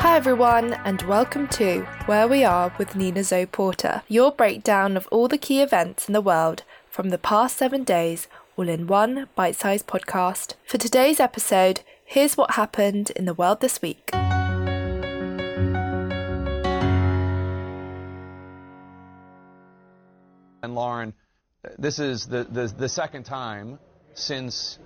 Hi everyone, and welcome to Where We Are with Nina Zoe Porter, your breakdown of all the key events in the world from the past seven days, all in one bite sized podcast. For today's episode, here's what happened in the world this week. And Lauren, this is the, the, the second time since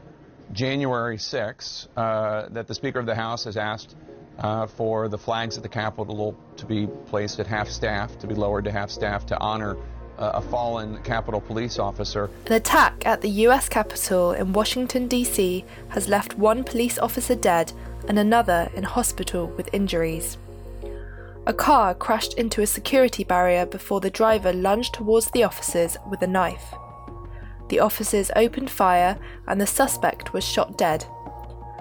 January 6th uh, that the Speaker of the House has asked uh, for the flags at the Capitol to be placed at half staff, to be lowered to half staff, to honor uh, a fallen Capitol police officer. An attack at the US Capitol in Washington, D.C. has left one police officer dead and another in hospital with injuries. A car crashed into a security barrier before the driver lunged towards the officers with a knife. The officers opened fire and the suspect was shot dead.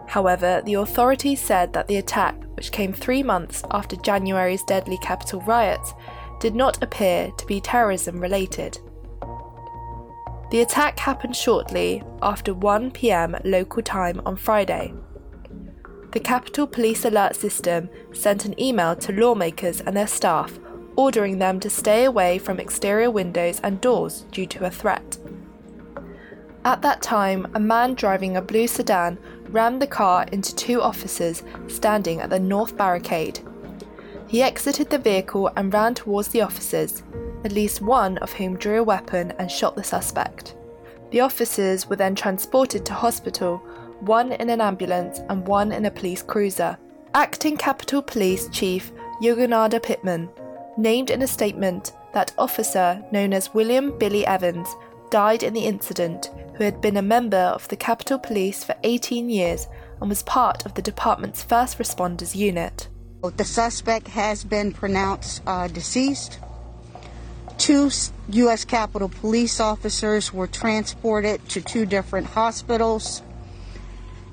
However, the authorities said that the attack, which came three months after January's deadly Capitol riots, did not appear to be terrorism related. The attack happened shortly after 1 pm local time on Friday. The Capitol Police Alert System sent an email to lawmakers and their staff ordering them to stay away from exterior windows and doors due to a threat. At that time, a man driving a blue sedan rammed the car into two officers standing at the north barricade. He exited the vehicle and ran towards the officers, at least one of whom drew a weapon and shot the suspect. The officers were then transported to hospital, one in an ambulance and one in a police cruiser. Acting Capitol Police Chief Yogananda Pittman named in a statement that officer known as William Billy Evans died in the incident, who had been a member of the Capitol Police for 18 years and was part of the department's first responders unit. The suspect has been pronounced uh, deceased. Two U.S. Capitol police officers were transported to two different hospitals.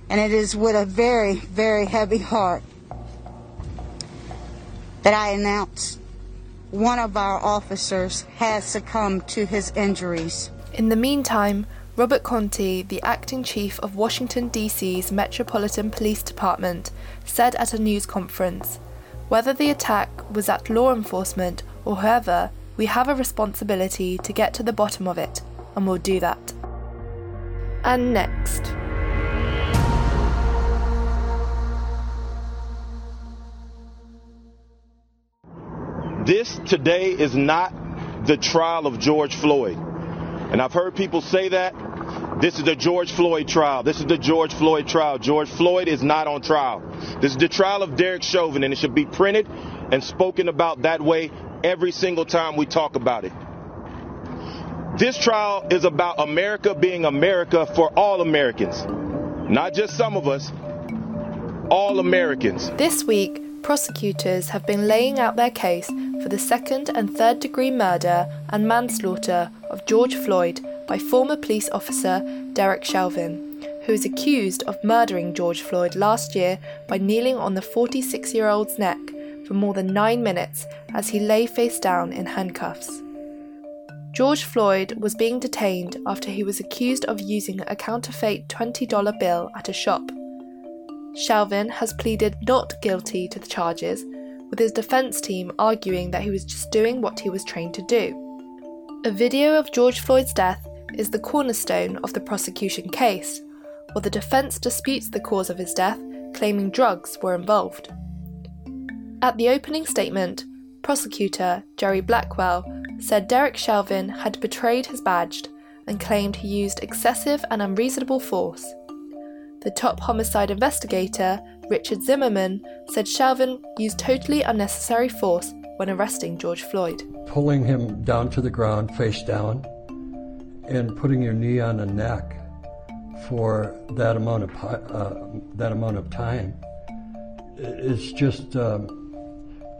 And it is with a very, very heavy heart that I announce one of our officers has succumbed to his injuries. In the meantime, Robert Contee, the acting chief of Washington, D.C.'s Metropolitan Police Department, said at a news conference Whether the attack was at law enforcement or whoever, we have a responsibility to get to the bottom of it, and we'll do that. And next. This today is not the trial of George Floyd. And I've heard people say that. This is the George Floyd trial. This is the George Floyd trial. George Floyd is not on trial. This is the trial of Derek Chauvin, and it should be printed and spoken about that way every single time we talk about it. This trial is about America being America for all Americans, not just some of us, all Americans. This week, prosecutors have been laying out their case for the second and third degree murder and manslaughter of George Floyd by former police officer Derek Chauvin, who is accused of murdering George Floyd last year by kneeling on the 46 year old's neck for more than nine minutes as he lay face down in handcuffs. George Floyd was being detained after he was accused of using a counterfeit $20 bill at a shop. Chauvin has pleaded not guilty to the charges, with his defense team arguing that he was just doing what he was trained to do. A video of George Floyd's death is the cornerstone of the prosecution case, while the defense disputes the cause of his death, claiming drugs were involved. At the opening statement, Prosecutor Jerry Blackwell said Derek Chauvin had betrayed his badge and claimed he used excessive and unreasonable force. The top homicide investigator, Richard Zimmerman, said Chauvin used totally unnecessary force when arresting George Floyd. Pulling him down to the ground, face down, and putting your knee on the neck for that amount of uh, that amount of time is just um,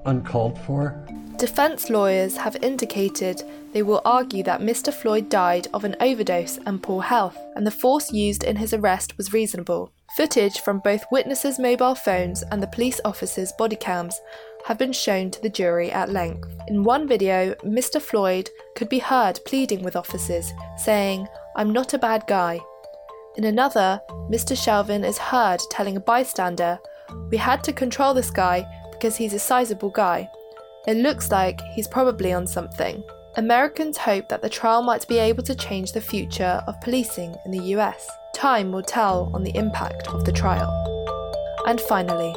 uncalled for. Defense lawyers have indicated they will argue that Mr. Floyd died of an overdose and poor health, and the force used in his arrest was reasonable. Footage from both witnesses' mobile phones and the police officers' body cams have been shown to the jury at length. In one video, Mr. Floyd could be heard pleading with officers, saying, I'm not a bad guy. In another, Mr. Chauvin is heard telling a bystander, We had to control this guy because he's a sizable guy. It looks like he's probably on something. Americans hope that the trial might be able to change the future of policing in the US. Time will tell on the impact of the trial. And finally,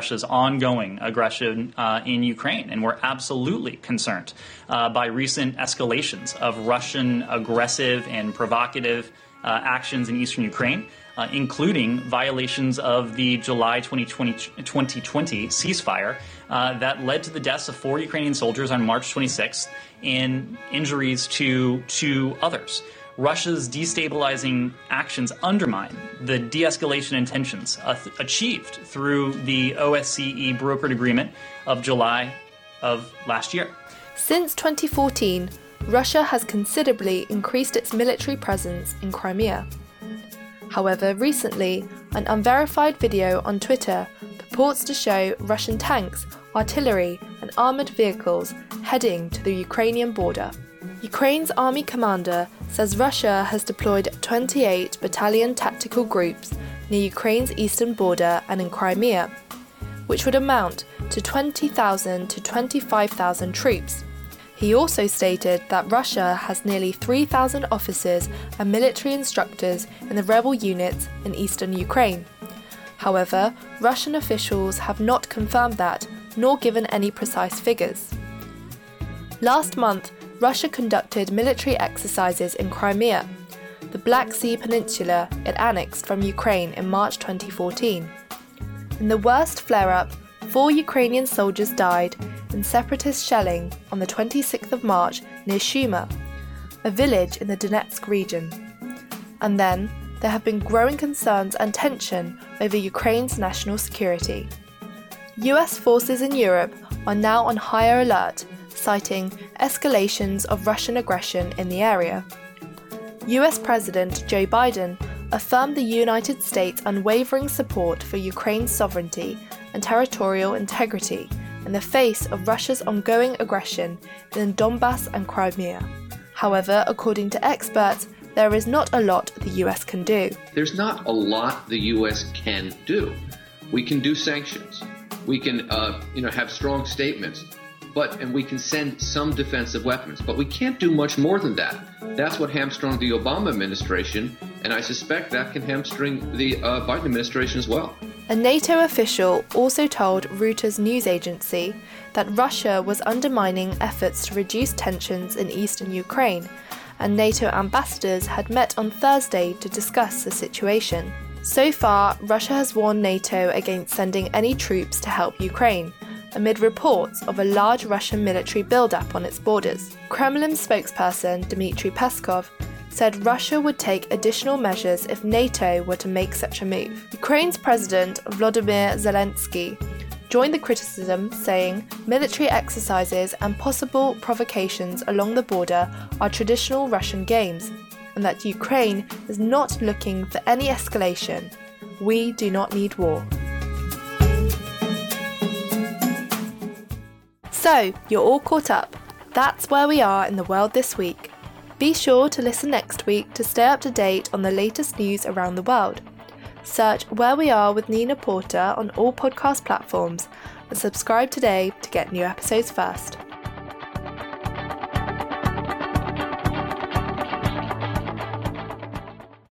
Russia's ongoing aggression uh, in Ukraine, and we're absolutely concerned uh, by recent escalations of Russian aggressive and provocative uh, actions in eastern Ukraine uh, including violations of the July 2020, 2020 ceasefire uh, that led to the deaths of four Ukrainian soldiers on March 26th and injuries to two others. Russia's destabilizing actions undermine the de escalation intentions achieved through the OSCE brokered agreement of July of last year. Since 2014, Russia has considerably increased its military presence in Crimea. However, recently, an unverified video on Twitter purports to show Russian tanks, artillery, and armoured vehicles heading to the Ukrainian border. Ukraine's army commander says Russia has deployed 28 battalion tactical groups near Ukraine's eastern border and in Crimea, which would amount to 20,000 to 25,000 troops. He also stated that Russia has nearly 3,000 officers and military instructors in the rebel units in eastern Ukraine. However, Russian officials have not confirmed that, nor given any precise figures. Last month, Russia conducted military exercises in Crimea, the Black Sea Peninsula it annexed from Ukraine in March 2014. In the worst flare up, four Ukrainian soldiers died in separatist shelling on the 26th of March near Shuma, a village in the Donetsk region. And then there have been growing concerns and tension over Ukraine's national security. US forces in Europe are now on higher alert, citing escalations of Russian aggression in the area. US President Joe Biden affirmed the United States' unwavering support for Ukraine's sovereignty and territorial integrity in the face of Russia's ongoing aggression in Donbass and Crimea. However, according to experts, there is not a lot the US can do. There's not a lot the US can do. We can do sanctions. We can, uh, you know, have strong statements, but and we can send some defensive weapons. But we can't do much more than that. That's what hamstrung the Obama administration, and I suspect that can hamstring the uh, Biden administration as well. A NATO official also told Reuters news agency that Russia was undermining efforts to reduce tensions in eastern Ukraine, and NATO ambassadors had met on Thursday to discuss the situation. So far, Russia has warned NATO against sending any troops to help Ukraine, amid reports of a large Russian military buildup on its borders. Kremlin spokesperson Dmitry Peskov said Russia would take additional measures if NATO were to make such a move. Ukraine's President Volodymyr Zelensky joined the criticism, saying military exercises and possible provocations along the border are traditional Russian games, and that Ukraine is not looking for any escalation. We do not need war. So, you're all caught up. That's where we are in the world this week. Be sure to listen next week to stay up to date on the latest news around the world. Search Where We Are with Nina Porter on all podcast platforms and subscribe today to get new episodes first.